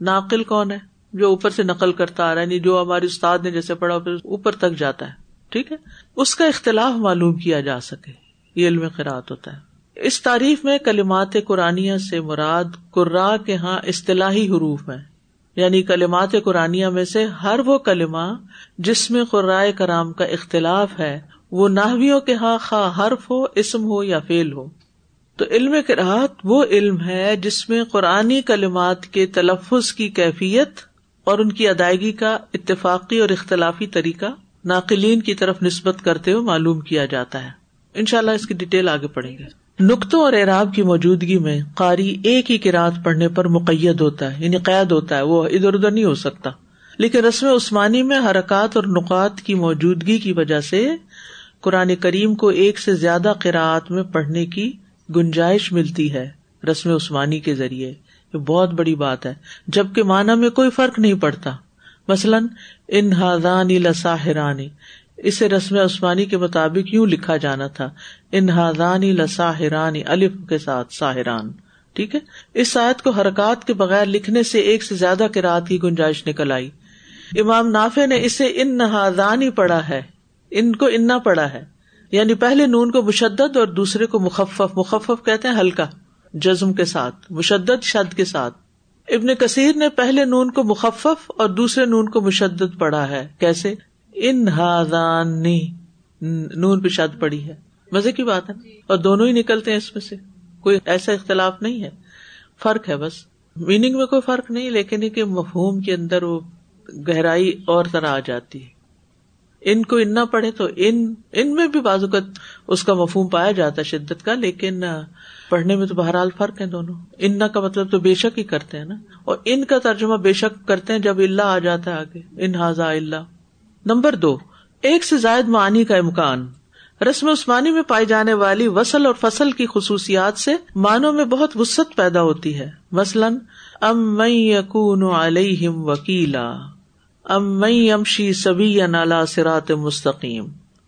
ناقل کون ہے؟ جو اوپر سے نقل کرتا آ رہا ہے یعنی جو ہمارے استاد نے جیسے پڑھا اوپر تک جاتا ہے، ٹھیک ہے؟ اس کا اختلاف معلوم کیا جا سکے، یہ علم قرآت ہوتا ہے۔ اس تعریف میں کلمات قرآن سے مراد قرا کے ہاں اصطلاحی حروف ہے یعنی کلمات قرآن میں سے ہر وہ کلمہ جس میں قرائے کرام کا اختلاف ہے، وہ ناویوں کے ہاں خواہ حرف ہو، اسم ہو یا فیل ہو۔ تو علم قرآت وہ علم ہے جس میں قرآنی کلمات کے تلفظ کی کیفیت اور ان کی ادائیگی کا اتفاقی اور اختلافی طریقہ ناقلین کی طرف نسبت کرتے ہوئے معلوم کیا جاتا ہے۔ ان شاء اللہ اس کی ڈیٹیل آگے پڑیں گے۔ نقطوں اور اعراب کی موجودگی میں قاری ایک ہی کراط پڑھنے پر مقید ہوتا ہے یعنی قید ہوتا ہے، وہ ادھر ادھر نہیں ہو سکتا۔ لیکن رسم عثمانی میں حرکات اور نقات کی موجودگی کی وجہ سے قرآن کریم کو ایک سے زیادہ قرآت میں پڑھنے کی گنجائش ملتی ہے رسم عثمانی کے ذریعے، یہ بہت بڑی بات ہے۔ جبکہ معنی میں کوئی فرق نہیں پڑتا۔ مثلاً، ان ہادانی لساہرانی اسے رسم عثمانی کے مطابق یوں لکھا جانا تھا۔ ان ہادانی لساہرانی الف کے ساتھ ساہران ٹھیک ہے؟ اس آیت کو حرکات کے بغیر لکھنے سے ایک سے زیادہ کراط کی گنجائش نکل آئی۔ امام نافع نے اسے ان نہادانی پڑھا ہے۔ ان کو انا پڑھا ہے۔ یعنی پہلے نون کو مشدد اور دوسرے کو مخفف مخفف کہتے ہیں ہلکا جزم کے ساتھ مشدد شد کے ساتھ۔ ابن کثیر نے پہلے نون کو مخفف اور دوسرے نون کو مشدد پڑھا ہے۔ کیسے؟ ان ہادانی نون پہ شد پڑی ہے۔ مزے کی بات ہے۔ اور دونوں ہی نکلتے ہیں اس میں سے۔ کوئی ایسا اختلاف نہیں ہے۔ فرق ہے بس۔ میننگ میں کوئی فرق نہیں لیکن مفہوم کے اندر وہ گہرائی اور طرح آ جاتی ہے۔ ان کو ان نہ پڑھے تو ان ان میں بھی بازوقت اس کا مفہوم پایا جاتا ہے شدت کا، لیکن پڑھنے میں تو بہرحال فرق ہے دونوں۔ ان کا مطلب تو بے شک ہی کرتے ہیں نا۔ اور ان کا ترجمہ بے شک کرتے ہیں جب اللہ آ جاتا ہے آگے۔ ان ہاضا اللہ نمبر دو، ایک سے زائد معنی کا امکان۔ رسم عثمانی میں پائی جانے والی وسل اور فصل کی خصوصیات سے معنوں میں بہت وسط پیدا ہوتی ہے۔ مثلاً، ام یقون علیہم وکیلا۔ ام مئی امشی سبھی یا نالا سرات مستقیم۔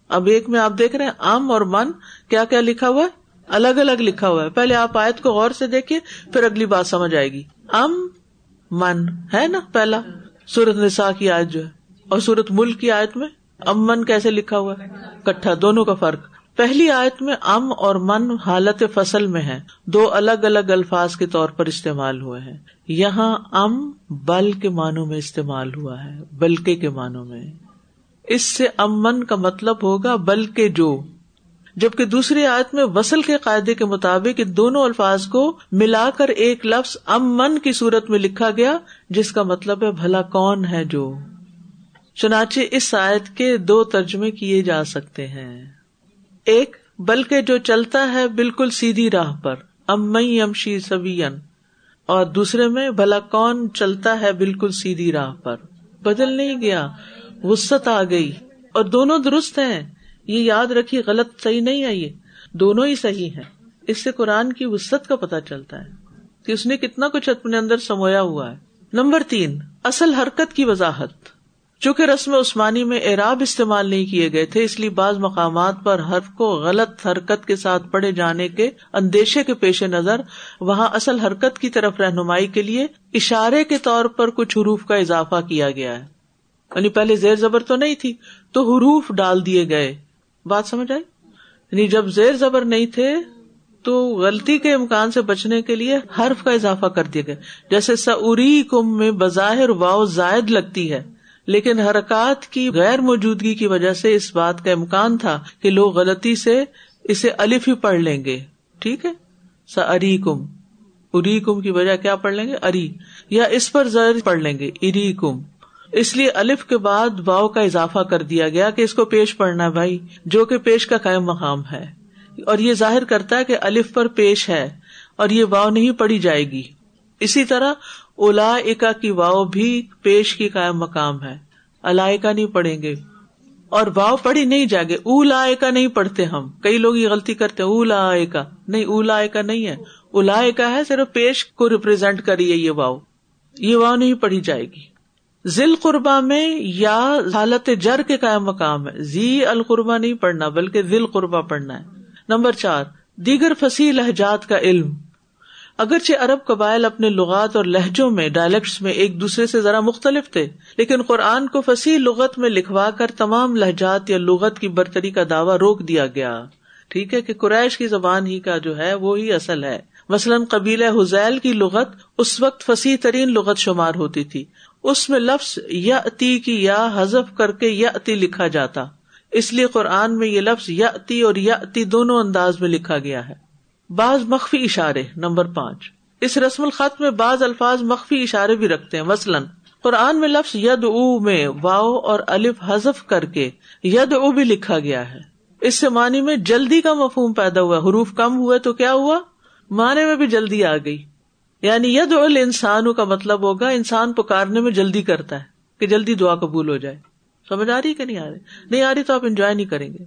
اب ایک میں آپ دیکھ رہے ہیں، ام اور من کیا کیا لکھا ہوا ہے؟ الگ الگ لکھا ہوا ہے۔ پہلے آپ آیت کو غور سے دیکھیے، پھر اگلی بات سمجھ آئے گی۔ ام، من، ہے نا پہلا؟ سورت نسا کی آیت جو ہے۔ اور سورت ملک کی آیت میں ام، من کیسے لکھا ہوا ہے؟ کٹھا، دونوں کا فرق۔ پہلی آیت میں ام اور من حالت فصل میں ہے دو الگ الگ الفاظ کے طور پر استعمال ہوئے ہیں۔ یہاں ام بل کے معنوں میں استعمال ہوا ہے، بلکہ کے معنوں میں۔ اس سے امن کا مطلب ہوگا بلکہ جو۔ جبکہ دوسری آیت میں وصل کے قاعدے کے مطابق ان دونوں الفاظ کو ملا کر ایک لفظ امن کی صورت میں لکھا گیا، جس کا مطلب ہے بھلا کون ہے جو۔ چنانچہ اس آیت کے دو ترجمے کیے جا سکتے ہیں۔ ایک، بلکہ جو چلتا ہے بالکل سیدھی راہ پر امئی امشی سبین اور دوسرے میں، بھلا کون چلتا ہے بالکل سیدھی راہ پر۔ بدل نہیں گیا وسط آ گئی۔ اور دونوں درست ہیں۔ یہ یاد رکھی غلط صحیح نہیں ہے یہ۔ دونوں ہی صحیح ہے اس سے قرآن کی وسط کا پتا چلتا ہے کہ اس نے کتنا کچھ اپنے اندر سمویا ہوا ہے۔ نمبر تین، اصل حرکت کی وضاحت۔ چونکہ رسم عثمانی میں اعراب استعمال نہیں کیے گئے تھے، اس لیے بعض مقامات پر حرف کو غلط حرکت کے ساتھ پڑھے جانے کے اندیشے کے پیش نظر، وہاں اصل حرکت کی طرف رہنمائی کے لیے اشارے کے طور پر کچھ حروف کا اضافہ کیا گیا ہے۔ یعنی پہلے زیر زبر تو نہیں تھی، تو حروف ڈال دیے گئے۔ بات سمجھ آئی؟ یعنی جب زیر زبر نہیں تھے، تو غلطی کے امکان سے بچنے کے لیے حرف کا اضافہ کر دیا گیا۔ جیسے سعری کم میں بظاہر واؤ زائد لگتی ہے۔ لیکن حرکات کی غیر موجودگی کی وجہ سے اس بات کا امکان تھا کہ لوگ غلطی سے اسے الف ہی پڑھ لیں گے۔ ٹھیک ہے؟ س اری کم اری کم کی وجہ کیا پڑھ لیں گے؟ اری۔ یا اس پر زر پڑھ لیں گے۔ اری کم اس لیے الف کے بعد واؤ کا اضافہ کر دیا گیا کہ اس کو پیش پڑھنا بھائی، جو کہ پیش کا قائم مقام ہے۔ اور یہ ظاہر کرتا ہے کہ الف پر پیش ہے اور یہ واؤ نہیں پڑھی جائے گی۔ اسی طرح اولا اکا کی واؤ بھی پیش کی قائم مقام ہے۔ اللہ نہیں پڑھیں گے۔ اور واؤ پڑھی نہیں جائے گے۔ اولا کا نہیں پڑھتے ہم۔ کئی لوگ یہ غلطی کرتے اولا کا نہیں اولا کا نہیں ہے۔ اولا کا ہے صرف پیش کو ریپرزینٹ کریے یہ واؤ۔ یہ واؤ نہیں پڑھی جائے گی۔ ذیل قربا میں یا حالت جر کے قائم مقام ہے۔ زی القربا نہیں پڑھنا، بلکہ ذیل قربا پڑھنا ہے۔ نمبر چار، دیگر فصیح لہجات کا علم۔ اگرچہ عرب قبائل اپنے لغات اور لہجوں میں ڈائلیکٹس میں ایک دوسرے سے ذرا مختلف تھے، لیکن قرآن کو فصیح لغت میں لکھوا کر تمام لہجات یا لغت کی برتری کا دعوی روک دیا گیا۔ ٹھیک ہے کہ قریش کی زبان ہی کا جو ہے وہی اصل ہے۔ مثلاً قبیل حزیل کی لغت اس وقت فصیح ترین لغت شمار ہوتی تھی۔ اس میں لفظ یا اتی کی یا حذف کر کے یا اتی لکھا جاتا۔ اس لیے قرآن میں یہ لفظ یا اتی اور یا اتی دونوں انداز میں لکھا گیا ہے۔ بعض مخفی اشارے، نمبر پانچ۔ اس رسم الخط میں بعض الفاظ مخفی اشارے بھی رکھتے ہیں، مثلاً، قرآن میں لفظ ید او میں واؤ اور الف حذف کر کے ید او بھی لکھا گیا ہے۔ اس سے معنی میں جلدی کا مفہوم پیدا ہوا، حروف کم ہوئے تو کیا ہوا؟ معنی میں بھی جلدی آ گئی۔ یعنی ید ال انسان کا مطلب ہوگا، انسان پکارنے میں جلدی کرتا ہے، کہ جلدی دعا قبول ہو جائے۔ سمجھ آ رہی کہ نہیں آ رہی؟ نہیں آ رہی تو آپ انجوائے نہیں کریں گے۔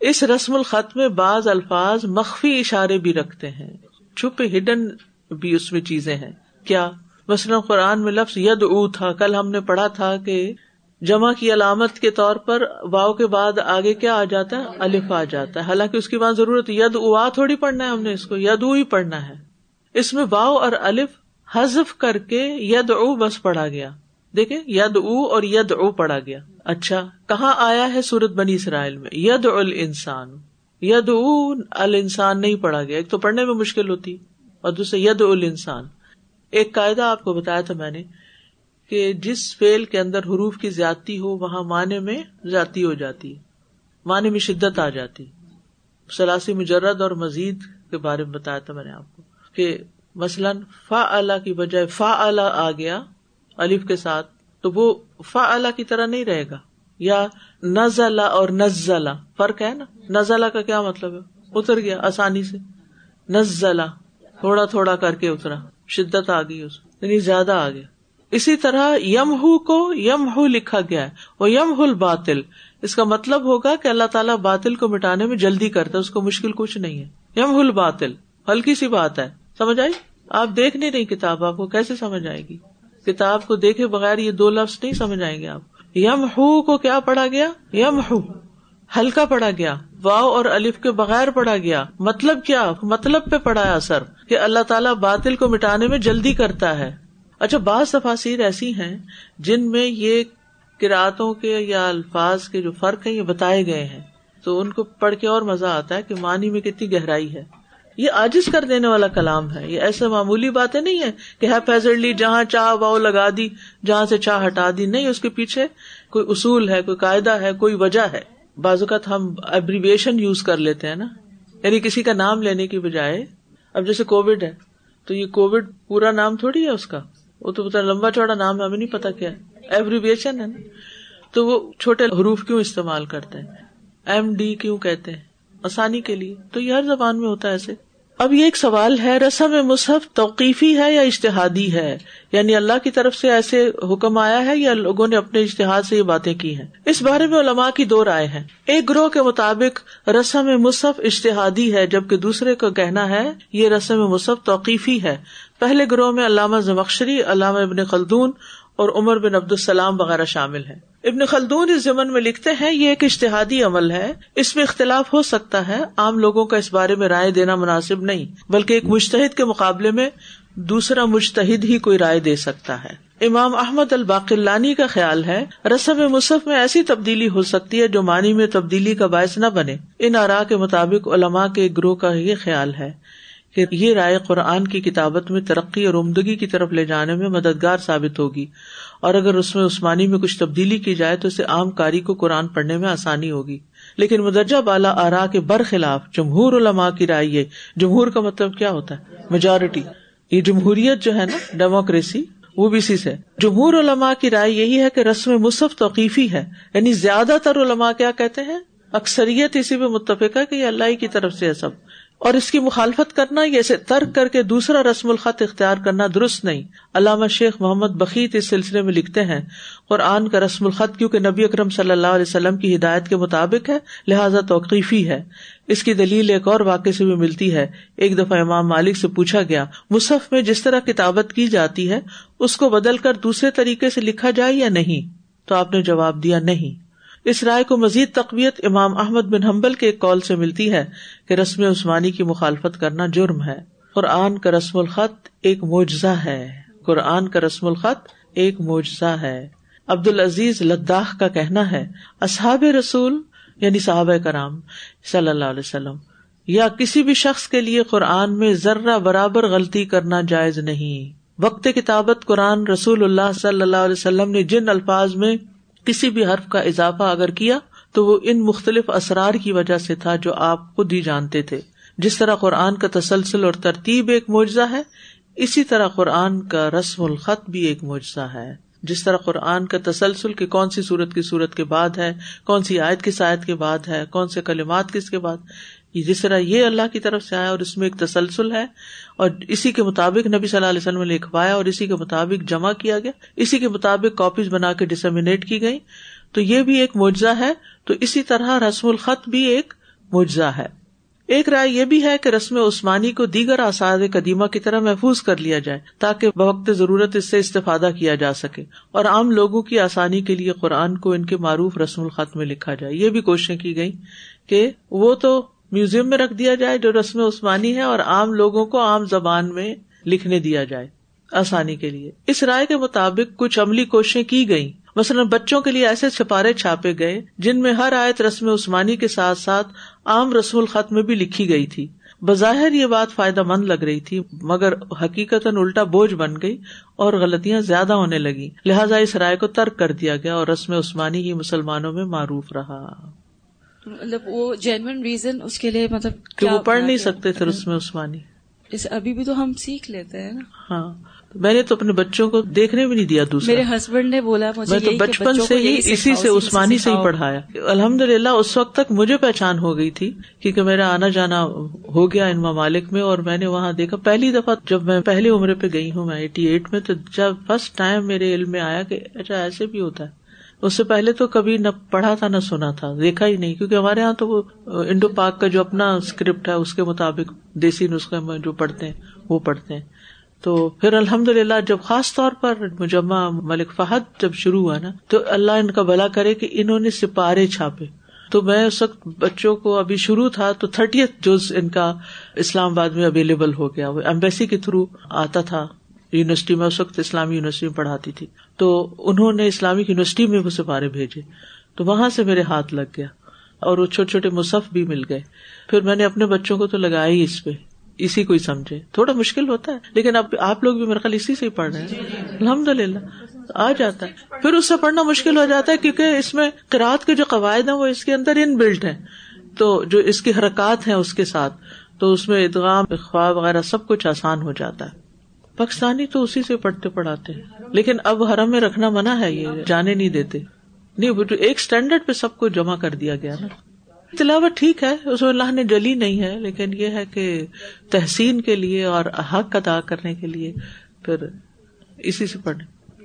اس رسم الخط میں بعض الفاظ مخفی اشارے بھی رکھتے ہیں، چھپے ہڈن بھی اس میں چیزیں ہیں۔ کیا؟ مثلاً قرآن میں لفظ ید او تھا، کل ہم نے پڑھا تھا کہ جمع کی علامت کے طور پر واؤ کے بعد آگے کیا آ جاتا ہے؟ الف آ جاتا ہے۔ حالانکہ اس کی بات ضرورت ید اوا تھوڑی پڑھنا ہے ہم نے اس کو ید او ہی پڑھنا ہے۔ اس میں واؤ اور الف حذف کر کے ید او بس پڑھا گیا۔ دیکھے ید او اور ید او پڑھا گیا۔ اچھا کہاں آیا ہے سورت بنی اسرائیل میں؟ ید ال انسان ید ال انسان نہیں پڑھا گیا، ایک تو پڑھنے میں مشکل ہوتی اور دوسرے ید ال انسان ایک قاعدہ آپ کو بتایا تھا میں نے کہ جس فیل کے اندر حروف کی زیادتی ہو، وہاں معنی میں زیادتی ہو جاتی، معنی میں شدت آ جاتی. سلاسی مجرد اور مزید کے بارے میں بتایا تھا میں نے آپ کو کہ مثلاً فا اعلی کی بجائے فا اعلی آ گیا، الف کے ساتھ تو وہ فا کی طرح نہیں رہے گا۔ یا نزلہ اور نزلہ فرق ہے نا؟ نزلہ کا کیا مطلب ہے؟ اتر گیا آسانی سے۔ نزلہ تھوڑا تھوڑا کر کے اترا۔ شدت آ گئی اس یعنی زیادہ آ گیا۔ اسی طرح یم ہو کو یم ہو لکھا گیا ہے۔ وہ یم ہل باطل اس کا مطلب ہوگا کہ اللہ تعالیٰ باطل کو مٹانے میں جلدی کرتا ہے، اس کو مشکل کچھ نہیں ہے۔ یم ہل باطل ہلکی سی بات ہے۔ سمجھ آئی؟ آپ دیکھ نہیں رہی کتاب، آپ کو کیسے سمجھ آئے گی؟ کتاب کو دیکھے بغیر یہ دو لفظ نہیں سمجھ آئیں گے آپ۔ یم ہو کو کیا پڑھا گیا؟ یم ہو۔ ہلکا پڑا گیا۔ واؤ اور الف کے بغیر پڑا گیا۔ مطلب کیا؟ مطلب پہ پڑا اثر کہ اللہ تعالیٰ باطل کو مٹانے میں جلدی کرتا ہے۔ اچھا بعض تفاصیر ایسی ہیں جن میں یہ کراطوں کے یا الفاظ کے جو فرق ہیں یہ بتائے گئے ہیں۔ تو ان کو پڑھ کے اور مزہ آتا ہے کہ معنی میں کتنی گہرائی ہے۔ یہ آجز کر دینے والا کلام ہے یہ ایسے معمولی باتیں نہیں ہے کہ ہے جہاں چاہ واؤ لگا دی، جہاں سے چاہ ہٹا دی، نہیں، اس کے پیچھے کوئی اصول ہے، کوئی قاعدہ ہے، کوئی وجہ ہے۔ بازوقت ہم ایبریویشن یوز کر لیتے ہیں نا۔ یعنی کسی کا نام لینے کی بجائے، اب جیسے کووڈ ہے، تو یہ کووڈ پورا نام تھوڑی ہے اس کا۔ وہ تو پتا لمبا چوڑا نام ہے، ہمیں نہیں پتا کیا۔ ایبریویشن ہے نا۔ تو وہ چھوٹے حروف کیوں استعمال کرتے ہیں؟ ایم ڈی کیوں کہتے ہیں؟ آسانی کے لیے۔ تو یہ ہر زبان میں ہوتا ہے ایسے۔ اب یہ ایک سوال ہے، رسم مصحف توقیفی ہے یا اشتہادی ہے؟ یعنی اللہ کی طرف سے ایسے حکم آیا ہے یا لوگوں نے اپنے اشتہاد سے یہ باتیں کی ہیں؟ اس بارے میں علماء کی دو رائے ہیں۔ ایک گروہ کے مطابق رسم مصحف اشتہادی ہے، جبکہ دوسرے کا کہنا ہے یہ رسم مصحف توقیفی ہے۔ پہلے گروہ میں علامہ زمخشری، علامہ ابن خلدون اور عمر بن عبد السلام وغیرہ شامل ہیں۔ ابن خلدون اس زمن میں لکھتے ہیں، یہ ایک اشتہادی عمل ہے۔ اس میں اختلاف ہو سکتا ہے۔ عام لوگوں کا اس بارے میں رائے دینا مناسب نہیں، بلکہ ایک مشتحد کے مقابلے میں دوسرا مشتحد ہی کوئی رائے دے سکتا ہے۔ امام احمد الباقلانی کا خیال ہے، رسم مصحف میں ایسی تبدیلی ہو سکتی ہے جو معنی میں تبدیلی کا باعث نہ بنے۔ ان آرا کے مطابق علماء کے گروہ کا یہ خیال ہے کہ یہ رائے قرآن کی کتابت میں ترقی اور عمدگی کی طرف لے جانے میں مددگار ثابت ہوگی۔ اور اگر اس میں عثمانی میں کچھ تبدیلی کی جائے تو اسے عام کاری کو قرآن پڑھنے میں آسانی ہوگی۔ لیکن مدرجہ بالا آرا کے برخلاف جمہور علماء کی رائے یہ، جمہور کا مطلب کیا ہوتا ہے؟ میجورٹی یہ جمہوریت جو ہے نا ڈیموکریسی وہ بھی اسی سے۔ جمہور علماء کی رائے یہی ہے کہ رسم مصف توقیفی ہے۔ یعنی زیادہ تر علماء کیا کہتے ہیں؟ اکثریت اسی پہ متفق ہے کہ یہ اللہ کی طرف سے ہے سب۔ اور اس کی مخالفت کرنا یا اسے ترک کر کے دوسرا رسم الخط اختیار کرنا درست نہیں۔ علامہ شیخ محمد بقیت اس سلسلے میں لکھتے ہیں، قرآن کا رسم الخط کیونکہ نبی اکرم صلی اللہ علیہ وسلم کی ہدایت کے مطابق ہے، لہٰذا توقیفی ہے۔ اس کی دلیل ایک اور واقع سے بھی ملتی ہے۔ ایک دفعہ امام مالک سے پوچھا گیا، مصحف میں جس طرح کتابت کی جاتی ہے، اس کو بدل کر دوسرے طریقے سے لکھا جائے یا نہیں؟ تو آپ نے جواب دیا نہیں۔ اس رائے کو مزید تقویت امام احمد بن حمبل کے ایک کال سے ملتی ہے کہ رسم عثمانی کی مخالفت کرنا جرم ہے۔ قرآن کا رسم الخط ایک معجزہ ہے۔ قرآن کا رسم الخط ایک معجزہ ہے۔ عبد العزیز لداخ کا کہنا ہے، اصحاب رسول یعنی صحابہ کرام صلی اللہ علیہ وسلم، یا کسی بھی شخص کے لیے قرآن میں ذرہ برابر غلطی کرنا جائز نہیں۔ وقت کتابت قرآن رسول اللہ صلی اللہ علیہ وسلم نے جن الفاظ میں کسی بھی حرف کا اضافہ اگر کیا تو وہ ان مختلف اسرار کی وجہ سے تھا جو آپ خود ہی جانتے تھے۔ جس طرح قرآن کا تسلسل اور ترتیب ایک معجزہ ہے، اسی طرح قرآن کا رسم الخط بھی ایک معجزہ ہے۔ جس طرح قرآن کا تسلسل کی کون سی صورت کی صورت کے بعد ہے، کون سی آیت کس آیت کے بعد ہے، کون سے کلمات کس کے بعد جس طرح یہ اللہ کی طرف سے آیا اور اس میں ایک تسلسل ہے اور اسی کے مطابق نبی صلی اللہ علیہ وسلم نے لکھوایا اور اسی کے مطابق جمع کیا گیا، اسی کے مطابق کاپیز بنا کے ڈسمینیٹ کی گئی تو یہ بھی ایک معجزہ ہے۔ تو اسی طرح رسم الخط بھی ایک معجزہ ہے۔ ایک رائے یہ بھی ہے کہ رسم عثمانی کو دیگر آساد قدیمہ کی طرح محفوظ کر لیا جائے تاکہ بوقت ضرورت اس سے استفادہ کیا جا سکے اور عام لوگوں کی آسانی کے لیے قرآن کو ان کے معروف رسم الخط میں لکھا جائے۔ یہ بھی کوششیں کی گئی کہ وہ تو میوزیم میں رکھ دیا جائے جو رسم عثمانی ہے اور عام لوگوں کو عام زبان میں لکھنے دیا جائے آسانی کے لیے۔ اس رائے کے مطابق کچھ عملی کوششیں کی گئی مثلاً بچوں کے لیے ایسے چھپارے چھاپے گئے جن میں ہر آیت رسم عثمانی کے ساتھ ساتھ عام رسم الخط میں بھی لکھی گئی تھی۔ بظاہر یہ بات فائدہ مند لگ رہی تھی، مگر حقیقت الٹا بوجھ بن گئی اور غلطیاں زیادہ ہونے لگی لہٰذا اس رائے کو ترک کر دیا گیا اور رسم عثمانی ہی مسلمانوں میں معروف رہا۔ مطلب وہ جینوئن ریزن اس کے لیے مطلب کہ وہ پڑھ نہیں سکتے تھے اس میں عثمانی ابھی بھی تو ہم سیکھ لیتے ہیں نا۔ ہاں۔ میں نے تو اپنے بچوں کو دیکھنے بھی نہیں دیا دوسرا۔ میرے ہسبینڈ نے بولا میں تو بچپن سے ہی اسی سے عثمانی سے ہی پڑھایا۔ الحمد للہ اس وقت تک مجھے پہچان ہو گئی تھی کیونکہ میرا آنا جانا ہو گیا ان ممالک میں اور میں نے وہاں دیکھا۔ پہلی دفعہ جب میں پہلی عمر پہ گئی ہوں میں ایٹی ایٹ میں تو جب فرسٹ ٹائم میرے علم میں آیا کہ اچھا ایسے بھی ہوتا ہے۔ اس سے پہلے تو کبھی نہ پڑھا تھا نہ سنا تھا، دیکھا ہی نہیں، کیونکہ ہمارے یہاں تو وہ انڈو پاک کا جو اپنا اسکرپٹ ہے، اس کے مطابق دیسی نسخے میں جو پڑھتے ہیں، وہ پڑھتے ہیں۔ تو پھر الحمد للہ جب خاص طور پر مجمع ملک فہد جب شروع ہوا نا، تو اللہ ان کا بلا کرے کہ انہوں نے سپارے چھاپے۔ تو میں اس وقت بچوں کو ابھی شروع تھا، تو تھرٹی جز ان کا اسلام آباد میں اویلیبل ہو گیا۔ وہ ایمبیسی کے تھرو آتا تھا۔ یونیورسٹی میں اس وقت اسلامی یونیورسٹی میں پڑھاتی تھی۔ تو انہوں نے اسلامک یونیورسٹی میں وہ سپارے بھیجے۔ تو وہاں سے میرے ہاتھ لگ گیا اور وہ چھوٹے چھوٹے مصحف بھی مل گئے۔ پھر میں نے اپنے بچوں کو تو لگایا ہی اس پہ۔ اسی کو ہی سمجھے۔ تھوڑا مشکل ہوتا ہے، لیکن اب آپ لوگ بھی میرے خیال اسی سے ہی پڑھ رہے ہیں۔ الحمد للہ آ جاتا ہے۔ پھر اس سے پڑھنا مشکل ہو جاتا ہے کیونکہ اس میں کراط کے جو قواعد ہیں وہ اس کے اندر ان بلٹ ہیں۔ تو جو اس کی حرکات ہیں اس کے ساتھ، تو اس میں ادغام اخوا وغیرہ سب کچھ آسان ہو جاتا ہے۔ پاکستانی تو اسی سے پڑھتے پڑھاتے ہیں۔ لیکن اب حرم میں رکھنا منع ہے یہ، جانے نہیں دیتے۔ نہیں ایک اسٹینڈرڈ پہ سب کو جمع کر دیا گیا نا۔ تلاوت ٹھیک ہے، اس میں اللہ نے جلی نہیں ہے، لیکن یہ ہے کہ تحسین کے لیے اور حق ادا کرنے کے لیے پھر اسی سے پڑھنے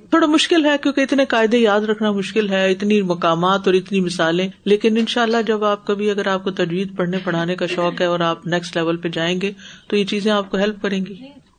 تھوڑا مشکل ہے، کیونکہ اتنے قاعدے یاد رکھنا مشکل ہے، اتنی مقامات اور اتنی مثالیں۔ لیکن ان شاء اللہ جب آپ کبھی اگر آپ کو تجویز پڑھنے، پڑھانے کا شوق ہے اور آپ نیکسٹ لیول پہ جائیں گے، تو یہ چیزیں آپ کو ہیلپ کریں گی۔